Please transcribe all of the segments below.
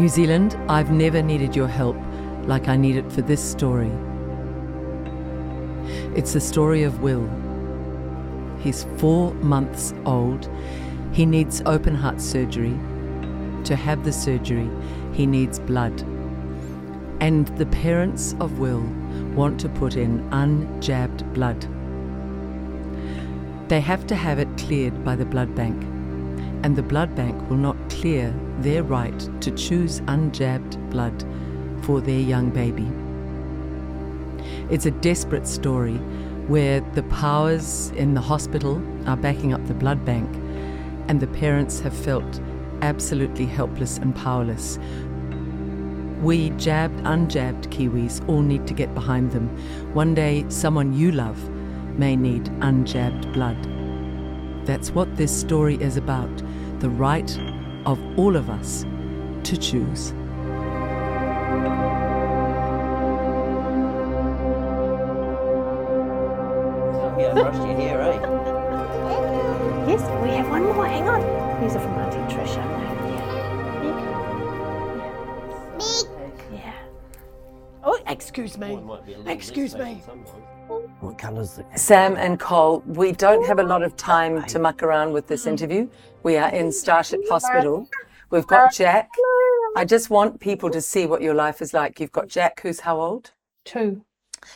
New Zealand, I've never needed your help like I need it for this story. It's the story of Will. He's four months old. He needs open heart surgery. To have the surgery, he needs blood. And the parents of Will want to put in unjabbed blood. They have to have it cleared by the blood bank, and the blood bank will not clear their right to choose unjabbed blood for their young baby. It's a desperate story where the powers in the hospital are backing up the blood bank, and the parents have felt absolutely helpless and powerless. We jabbed, unjabbed Kiwis all need to get behind them. One day, someone you love may need unjabbed blood. That's what this story is about the right of all of us to choose. Yeah, brushed your eh? Yes, we have one more. Hang on. These are from Auntie Trisha. Yeah. Yeah. Oh, excuse me. Excuse me. What colour's the Sam and Cole, we don't have a lot of time to muck around with this interview. We are in Starship Hospital. We've got Jack. I just want people to see what your life is like. You've got Jack, who's how old? Two,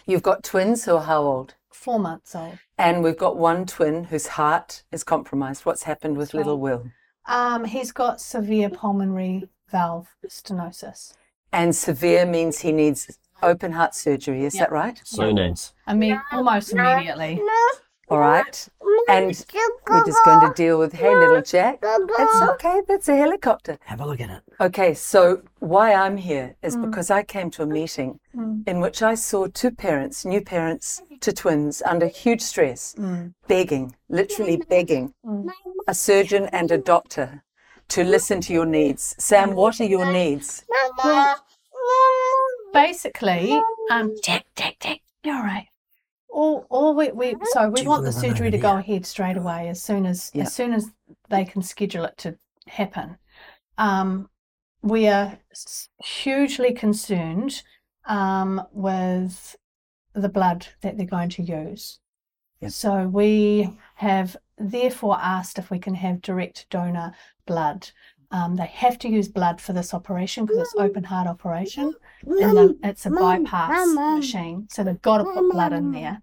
You've got twins who are how old? four months old. And we've got one twin whose heart is compromised. What's happened with little Will? Um, he's got severe pulmonary valve stenosis. And severe means he needs open heart surgery. Is Yeah. that right? Soon ends. I mean, almost immediately. All right. And we're just going to deal with, hey, little Jack. That's okay. That's a helicopter. Have a look at it. Okay, so why I'm here is because I came to a meeting in which I saw two parents, new parents to twins, under huge stress, begging, literally begging, a surgeon and a doctor to listen to your needs. Sam, what are your needs? Basically, um, Jack, Jack, Jack, you're all right. All, all we, we so we Do want the surgery to go ahead straight away as soon as Yeah. as soon as they can schedule it to happen. Um, we are hugely concerned um, with the blood that they're going to use. Yeah. So we have therefore asked if we can have direct donor blood. Um, they have to use blood for this operation because it's open heart operation. and the, it's a bypass machine, so they've got to put blood in there.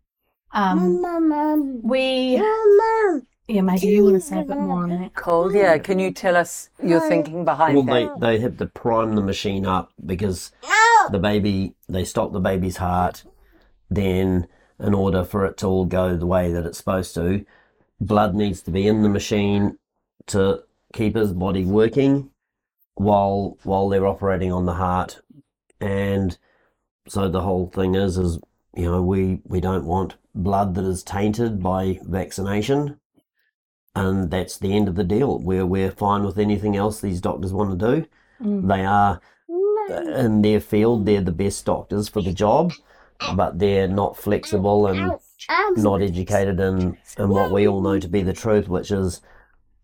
Um, we, yeah, maybe you want to say a bit more on that. Cole, yeah, can you tell us your thinking behind Well, that? they, they have to prime the machine up because the baby, they stop the baby's heart. Then, in order for it to all go the way that it's supposed to, blood needs to be in the machine to keep his body working while while they're operating on the heart. And so the whole thing is, is you know, we we don't want blood that is tainted by vaccination and that's the end of the deal. We're we're fine with anything else these doctors want to do. Mm. They are in their field. They're the best doctors for the job, but they're not flexible and not educated in in what we all know to be the truth, which is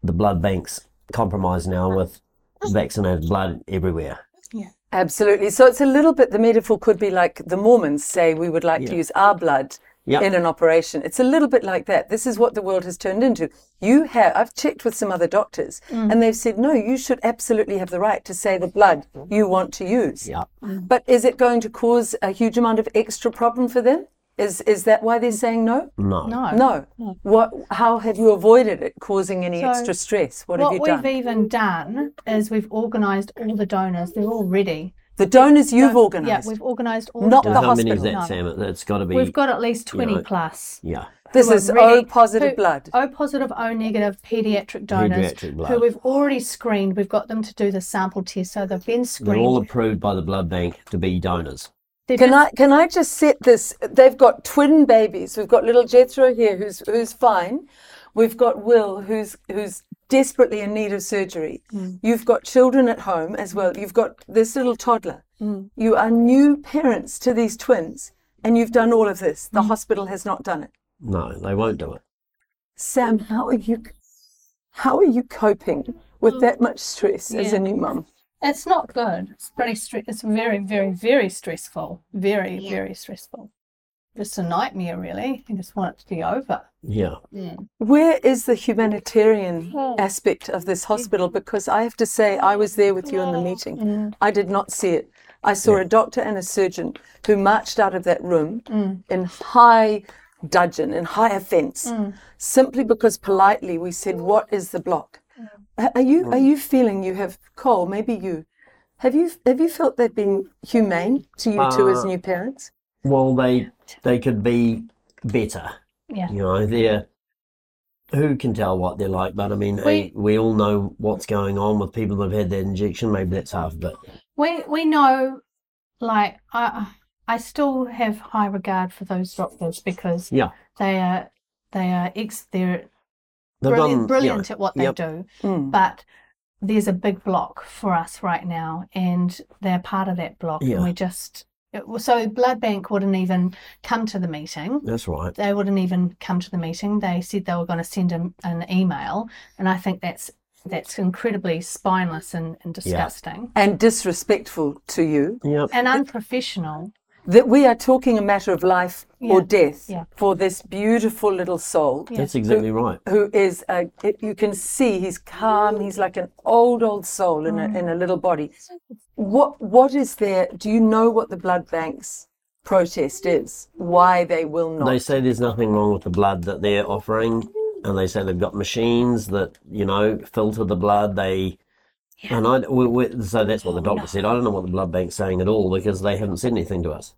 the blood banks compromised now with mm. vaccinated blood everywhere. Yeah. Absolutely. So it's a little bit, the metaphor could be like the Mormons say we would like to use our blood Yep. in an operation. It's a little bit like that. This is what the world has turned into. You have, I've checked with some other doctors mm. and they've said, no, you should absolutely have the right to say the blood mm-hmm. you want to use. Yeah. Mm. But is it going to cause a huge amount of extra problem for them? Is, is that why they're saying no? No. No. No. What, how have you avoided it causing any So extra stress? What, What have you done? What we've even done is we've organised all the donors. They're all ready. the donors you've Yeah, organised. Yeah, we've organised all Not the the How donors. many is hospital. that, Sam? It- It's got to be. We've got at least 20 know, plus. yeah. this is ready- O positive who- blood. O positive, O negative pediatric donors Pediatric who we've already screened. We've got them to do the sample test, so they've been screened. They're all approved by the blood bank to be donors. They've Can just- I can I just set this? They've got twin babies. We've got little Jethro here, who's who's fine. We've got Will, who's who's desperately in need of surgery. Hmm. You've got children at home as well. You've got this little toddler. Hmm. You are new parents to these twins, and you've done all of this. The hmm. hospital has not done it. No, they won't do it. Sam, how are you? How are you coping with that much stress as a new mum? It's not good. It's pretty stre- It's very, very, very stressful. Very, very stressful. It's a nightmare, really. You just want it to be over. Yeah. Where is the humanitarian hmm. aspect of this hospital? Because I have to say, I was there with you in the meeting. Mm. I did not see it. I saw a doctor and a surgeon who marched out of that room mm. in high dudgeon, in high offence, mm. simply because politely we said, What is the block? A- Are you are you feeling you have Cole, maybe you have you have you felt they've been humane to you two as Uh, new parents? Well, they they could be better. Yeah. You know, they're who can tell what they're like, but I mean, hey, we all know what's going on with people that have had that injection. Maybe that's half of it. We we know, like I I still have high regard for those doctors because Yeah. they are they are ex they're They've brilliant, done, you brilliant know, at what they yep. do. Mm. But there's a big block for us right now, and they're part of that block, Yeah. and we just it, so blood bank wouldn't even come to the meeting. That's right. They wouldn't even come to the meeting. They said they were going to send an, an email, and I think that's that's incredibly spineless and, and disgusting And disrespectful to you. Yep. and unprofessional. That we are talking a matter of life or death yeah. for this beautiful little soul That's exactly right. who is a, it- you can see he's calm he's like an old old soul in Mm. a, in a little body what what is there do you know what the blood bank's protest is why they will not They say there's nothing wrong with the blood that they're offering, and they say they've got machines that you know filter the blood. They and I we, we, so that's what the doctor said. I don't know what the blood bank's saying at all because they haven't said anything to us.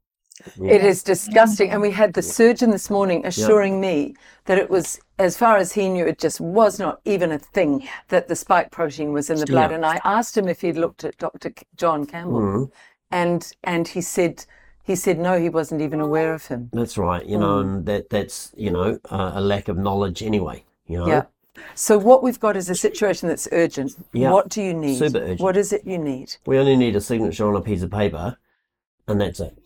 It is disgusting. And we had the surgeon this morning assuring me that it was, as far as he knew, it just was not even a thing that the spike protein was in the blood. And I asked him if he'd looked at Dr. John Campbell, Mhm. and and he said he said no, he wasn't even aware of him. That's right. You know, and that that's you know uh, a lack of knowledge anyway. You know. So what we've got is a situation that's urgent. Yeah. What do you need? Super urgent. What is it you need? We only need a signature on a piece of paper, and that's it.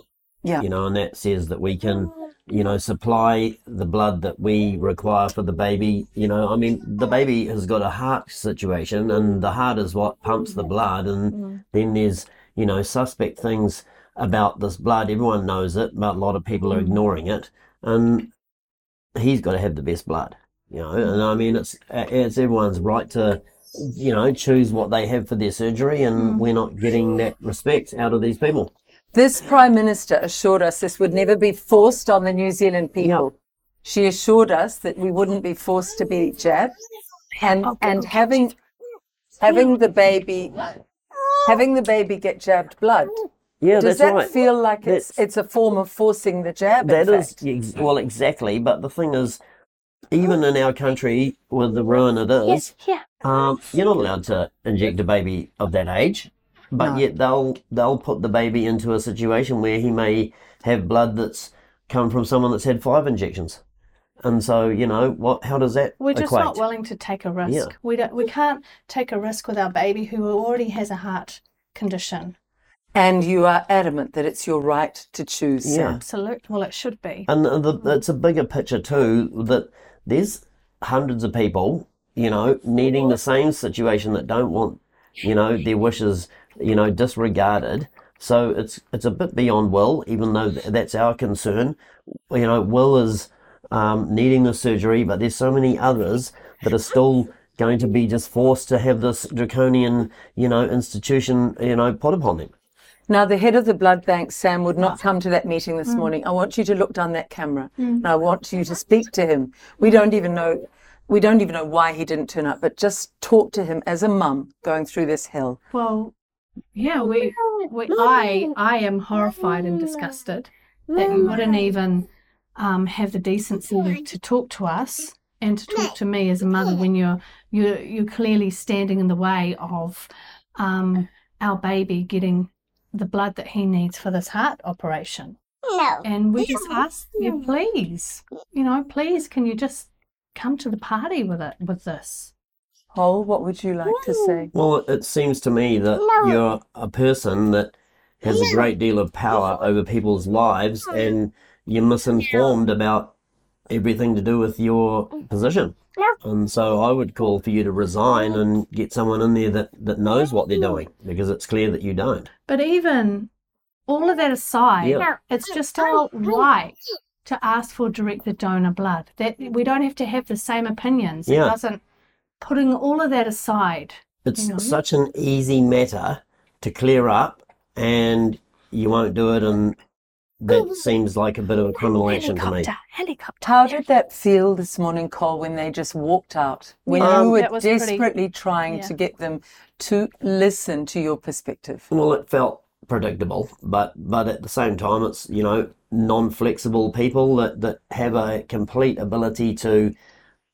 Yeah. You know, and that says that we can, you know, supply the blood that we require for the baby. You know, I mean, the baby has got a heart situation, and the heart is what pumps the blood, and mm. then there's, you know, suspect things about this blood. Everyone knows it, but a lot of people are mm. ignoring it, and he's got to have the best blood. You know, and I mean, it's it's everyone's right to you know, choose what they have for their surgery, and mm. we're not getting that respect out of these people. This Prime Minister assured us this would never be forced on the New Zealand people. She assured us that we wouldn't be forced to be jabbed. And and having having the baby having the baby get jabbed blood. Yeah, Does that right. feel like it's That's- it's a form of forcing the jab? That is well, exactly. But the thing is, even in our country, with the ruin it is, um, you're not allowed to inject a baby of that age. But No. yet they'll they'll put the baby into a situation where he may have blood that's come from someone that's had five injections, and so you know what? How does that We're just equate? not willing to take a risk. Yeah. We don't. We can't take a risk with our baby who already has a heart condition. And you are adamant that it's your right to choose. Yeah. Sam. Absolute. Well, it should be. And the, the, it's a bigger picture too that there's hundreds of people, you know, needing the same situation that don't want, you know, their wishes, you know, disregarded. So it's it's a bit beyond Will, even though that's our concern. You know, Will is um, needing the surgery, but there's so many others that are still going to be just forced to have this draconian, you know, institution, you know, put upon them. Now, the head of the blood bank, Sam, would not come to that meeting this morning. I want you to look down that camera, and I want you to speak to him. We don't even know, we don't even know why he didn't turn up, but just talk to him as a mum going through this hell. Well, yeah. We. we I. I am horrified and disgusted that you wouldn't even um, have the decency to talk to us and to talk to me as a mother when you're you're you're clearly standing in the way of um, our baby getting the blood that he needs for this heart operation. No. And we just ask you, hmm. please, you know, please, can you just come to the party with it with this? Cole, what would you like to say? Hmm. Well, it- it seems to me that you're a person that has a great deal of power over people's lives hmm. and you're misinformed about everything to do with your mm. position. And so I would call for you to resign and get someone in there that, that knows what they're doing mm. because it's clear that you don't. But even all of that aside, Yeah. it's just not right to ask for direct the donor blood. That we don't have to have the same opinions. It Yeah. doesn't. Putting all of that aside, It's You know? such an easy matter to clear up and you won't do it and that seems like a bit of a criminal action to me. helicopter, helicopter. How did that feel this morning, Cole, when they just walked out? When Yeah, you were that was pretty- desperately trying yeah. to get them to listen to your perspective? Well, it felt predictable, but but at the same time, it's you know non-flexible people that that have a complete ability to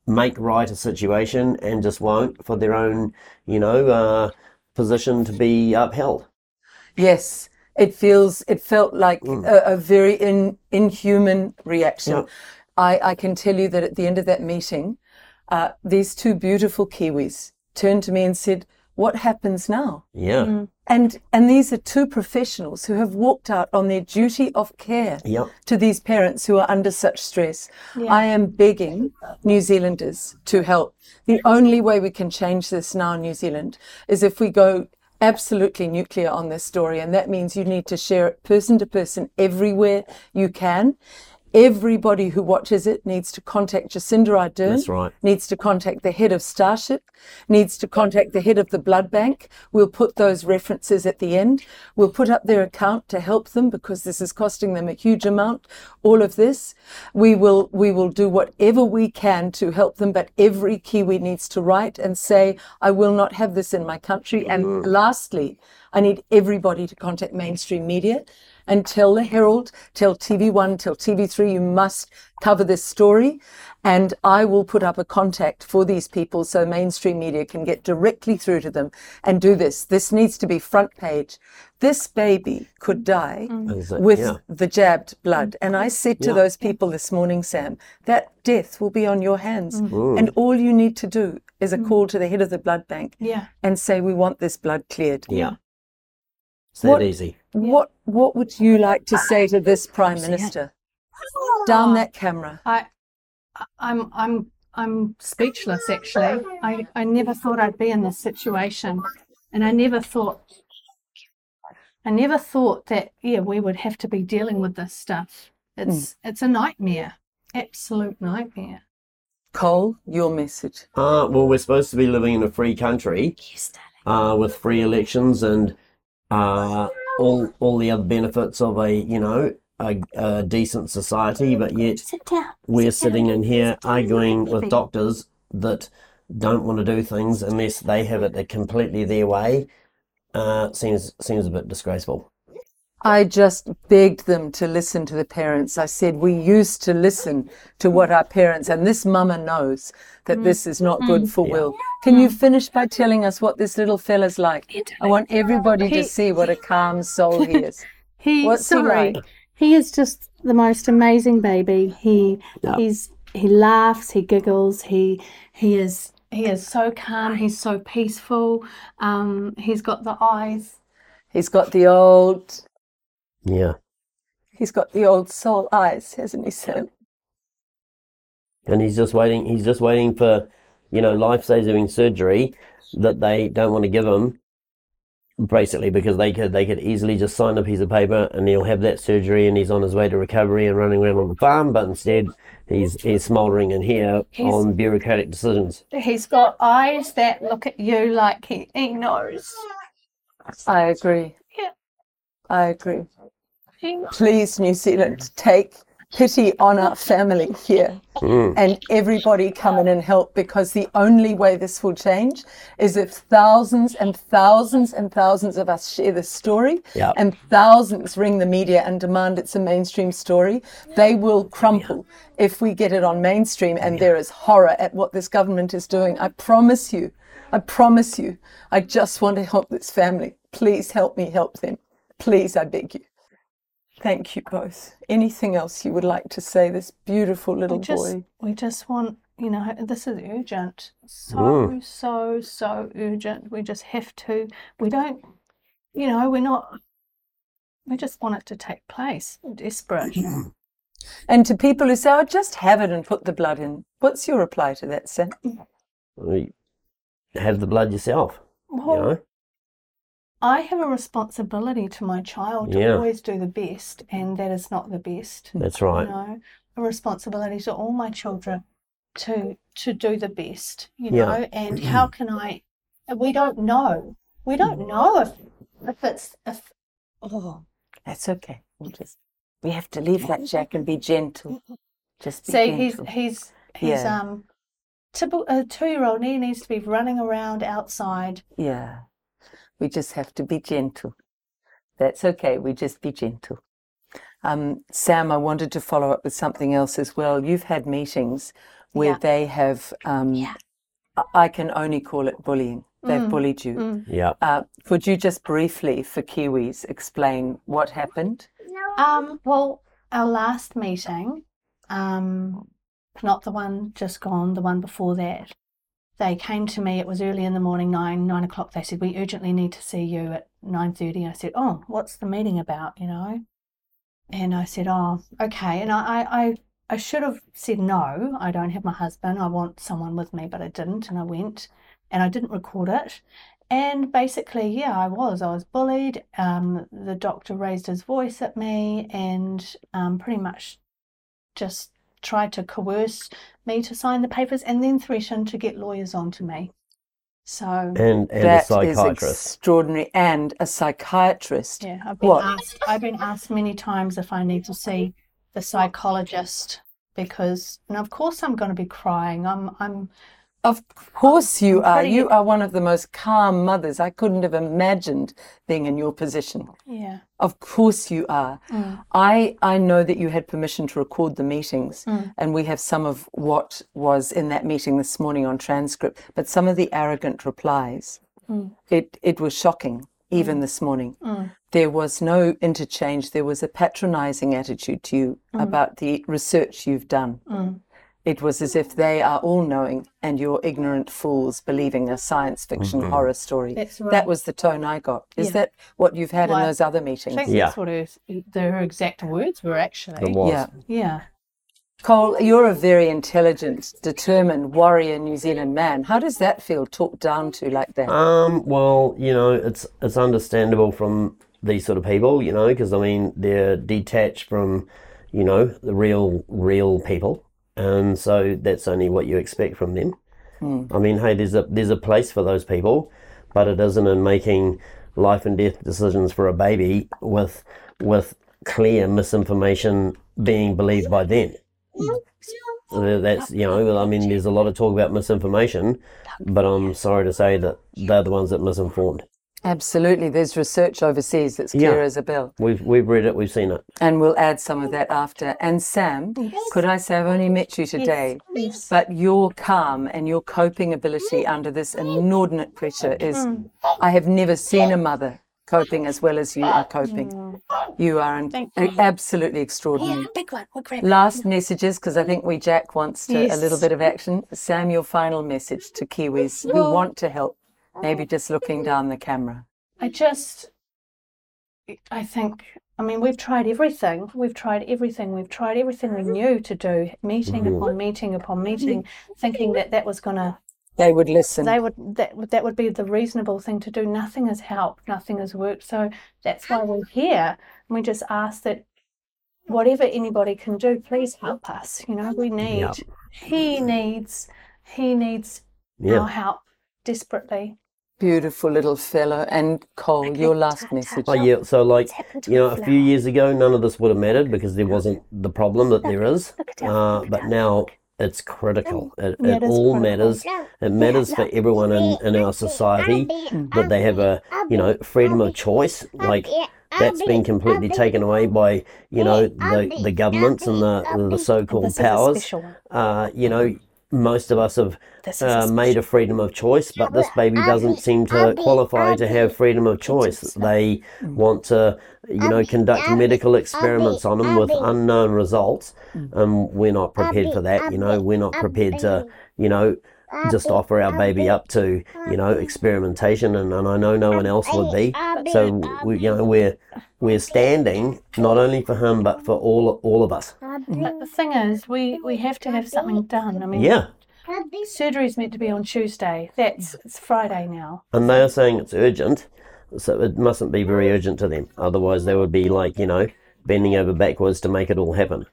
make right a situation and just won't for their own you know uh, position to be upheld. Yes, it feels. It felt like a, a very in, inhuman reaction. Yeah. I, I can tell you that at the end of that meeting, uh, these two beautiful Kiwis turned to me and said, "What happens now?" Yeah, And and these are two professionals who have walked out on their duty of care yeah, to these parents who are under such stress. I am begging New Zealanders to help. The only way we can change this now in New Zealand is if we go absolutely nuclear on this story, and that means you need to share it person to person everywhere you can. Everybody who watches it needs to contact Jacinda Ardern that's right. needs to contact the head of Starship, needs to contact the head of the blood bank. We'll put those references at the end. We'll put up their account to help them because this is costing them a huge amount. All of this, we will we will do whatever we can to help them. But every Kiwi needs to write and say, "I will not have this in my country." And mm. lastly, I need everybody to contact mainstream media and tell the Herald, tell TV1, tell TV3, you must cover this story. And I will put up a contact for these people so mainstream media can get directly through to them and do this. This needs to be front page. This baby could die mm. Is it? with yeah. the jabbed blood. And I said to Yeah. those people this morning, Sam, that death will be on your hands. Mm. And all you need to do is a mm. call to the head of the blood bank Yeah. and say, we want this blood cleared. Yeah. It's that What- easy. What what would you like to say to this prime minister? Down that camera. I, I- I'm, I'm, I'm speechless. Actually, I, I never thought I'd be in this situation, and I never thought, I never thought that yeah we would have to be dealing with this stuff. It's, it's a nightmare, absolute nightmare. Cole, your message. Uh, well, we're supposed to be living in a free country uh, with free elections and uh, all all the other benefits of a you know a, a decent society, but yet we're sitting in here arguing with doctors that don't want to do things unless they have it completely their way. Uh, seems seems a bit disgraceful. I just begged them to listen to the parents. I said, we used to listen to what mm. our parents, and this mama knows that mm. this is not good for mm. Will. Can you finish by telling us what this little fella's like? I want everybody He- to see what a calm soul he is. He What's he like? He is just the most amazing baby. He Yeah. he's he laughs, he giggles, he he is he is so calm, he's so peaceful. Um, he's got the eyes. He's got the old, Yeah, he's got the old soul eyes, hasn't he, Sam? and he's just waiting. He's just waiting for you know life-saving surgery that they don't want to give him. Basically, because they could they could easily just sign a piece of paper and he'll have that surgery and he's on his way to recovery and running around on the farm. But instead, he's he's smouldering in here He's- on bureaucratic decisions. He's got eyes that look at you like he, he knows. I agree. Yeah. I agree. He, Please, New Zealand, take pity on our family here Mm. and everybody come in and help because the only way this will change is if thousands and thousands and thousands of us share this story Yeah. and thousands ring the media and demand it's a mainstream story. They will crumple if we get it on mainstream and there is horror at what this government is doing. I promise you. I promise you. I just want to help this family. Please help me help them. Please, I beg you. Thank you both. Anything else you would like to say? This beautiful little we just boy. we just want you know this is urgent. So Mm. so so urgent. We just have to. We don't. You know we're not. We just want it to take place. We're desperate. And to people who say, "Oh, just have it and put the blood in," what's your reply to that, Sam? You have the blood yourself. You know? I have a responsibility to my child to Yeah. always do the best, and that is not the best. That's right. You right. know, a responsibility to all my children to to do the best. You Yeah. know, and how can I? We don't know. We don't know if if it's if. Oh, That's okay. We'll just we have to leave that, Jack, and be gentle. Just be see, he's gentle. he's he's Yeah. um. typical- A two-year-old he needs to be running around outside. Yeah. We just have to be gentle. That's okay. We just be gentle. Um, Sam, I wanted to follow up with something else as well. You've had meetings where Yeah. they have, um, Yeah. I- I can only call it bullying. They've Mm, bullied you. mm. Yeah. Uh, could you just briefly, for Kiwis, explain what happened? Um, well, our last meeting, um, not the one just gone, the one before that, they came to me. It was early in the morning, nine nine o'clock. They said we urgently need to see you at nine thirty. I said, oh, what's the meeting about? You know, and I said, oh, okay. And I, I, I, should have said no. I don't have my husband. I want someone with me, but I didn't, and I went, and I didn't record it. And basically, yeah, I was. I was bullied. Um, the doctor raised his voice at me and um, pretty much just tried to coerce me to sign the papers and then threatened to get lawyers onto me. So, And and a That is psychiatrist. extraordinary. And a psychiatrist. yeah, I've been What? asked. I've been asked many times if I need to see the psychologist because, and of course, I'm going to be crying. I'm, I'm, Of course you are. You are one of the most calm mothers. I couldn't have imagined being in your position. yeah. Of course you are. Mm. I I know that you had permission to record the meetings, Mm. and we have some of what was in that meeting this morning on transcript. But some of the arrogant replies, Mm. it it was shocking. Even this morning, Mm. there was no interchange. There was a patronising attitude to you about the research you've done. It was as if they are all knowing and you're ignorant fools believing a science fiction horror story. That's right. That was the tone I got. Is Yeah. that what you've had in those other I meetings? think Yeah. that's what her, her exact words were actually. It was. Yeah. Yeah. Cole, you're a very intelligent, determined warrior New Zealand man. How does that feel talked down to like that? Um, well, you know, it's it's understandable from these sort of people, you know, because I mean they're detached from, you know, the real real people, and so that's only what you expect from them. Hmm. I mean, hey, there's a there's a place for those people, but it isn't in making life and death decisions for a baby with with clear misinformation being believed by them. That's you know, I mean, there's a lot of talk about misinformation, but I'm sorry to say that they're the ones that misinformed. Absolutely. There's research overseas that's Yeah. clear as a bell. We've we've read it, we've seen it. And we'll add some of that after. And Sam, could I say I've only met you today, but your calm and your coping ability under this inordinate pressure is, I have never seen a mother coping as well as you are coping. You are an, you. absolutely extraordinary. Big one. We'll grab Last messages, because I think we Jack wants to, a little bit of action. Sam, your final message to Kiwis who want to help, maybe oh. just looking down the camera. I just, I think, I mean, we've tried everything. We've tried everything. We've tried everything we knew to do, meeting mm-hmm. upon meeting upon meeting, thinking that that was going to, They would listen. they would, that, would- that would be the reasonable thing to do. Nothing has helped. Nothing has worked. So that's why we're here. And we just ask that whatever anybody can do, please help us. You know, we need, Yep. he needs, he needs Yeah. our help desperately. Beautiful little fellow. And Cole, your last message. Oh yeah, so like you know, a few years ago, none of this would have mattered because there wasn't the problem that there is. Uh, but now it's critical. It, it it is all critical. matters. It matters for everyone in, in our society that they have a you know freedom of choice. Like that's been completely taken away by you know the the governments and the the so-called This is a powers. Uh, you know, most of us have This is a uh, made a freedom of choice, but this baby doesn't seem to qualify to have freedom of choice. They want to, you know, conduct medical experiments on them with unknown results, and we're not prepared for that. You know, we're not prepared to, you know, just offer our baby up to you know experimentation, and, and I know no one else would be. So we, you know, we're we're standing not only for him but for all all of us. But the thing is, we, we have to have something done. I mean, Yeah, surgery's meant to be on Tuesday. That's it's Friday now. and they are saying it's urgent, so it mustn't be very urgent to them. Otherwise, they would be like you know bending over backwards to make it all happen.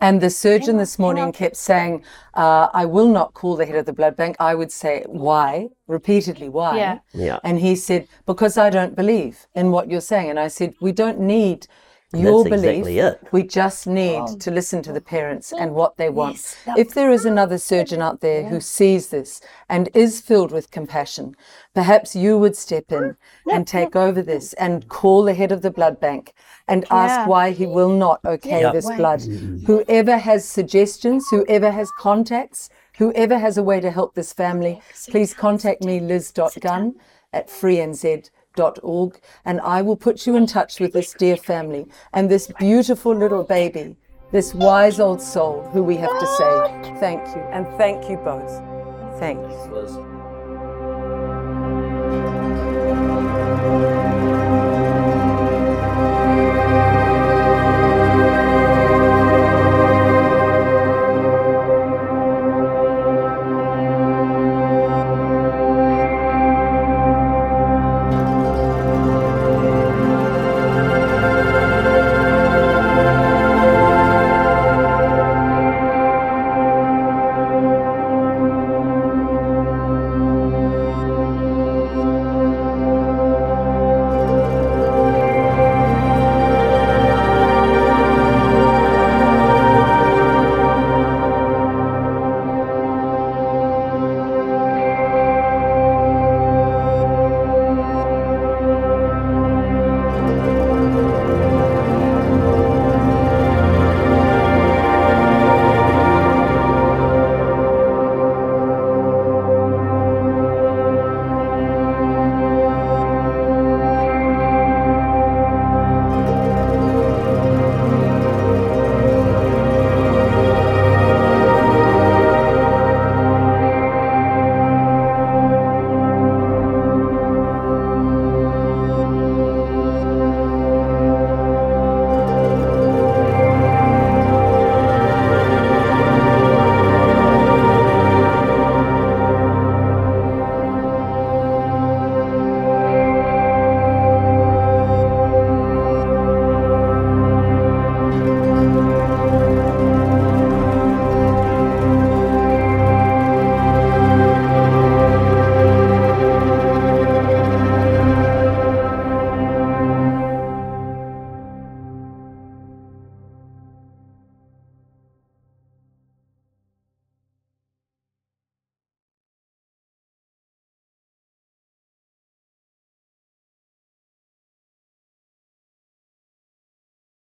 And the surgeon this morning kept saying, uh, I will not call the head of the blood bank. I would say, why? Repeatedly, why? Yeah. Yeah. And he said, because I don't believe in what you're saying. And I said, we don't need your That's belief. exactly it. We just need oh. to listen to the parents and what they want. If there is ah. another surgeon out there who sees this and is filled with compassion, perhaps you would step in and take over this and call the head of the blood bank and ask Yeah. why he will not okay Yep. this blood. Mm-hmm. Whoever has suggestions, whoever has contacts, whoever has a way to help this family, please contact me, liz.gunn at freenz.org, and I will put you in touch with this dear family and this beautiful little baby, this wise old soul who we have to say thank you. And thank you both. Thanks. was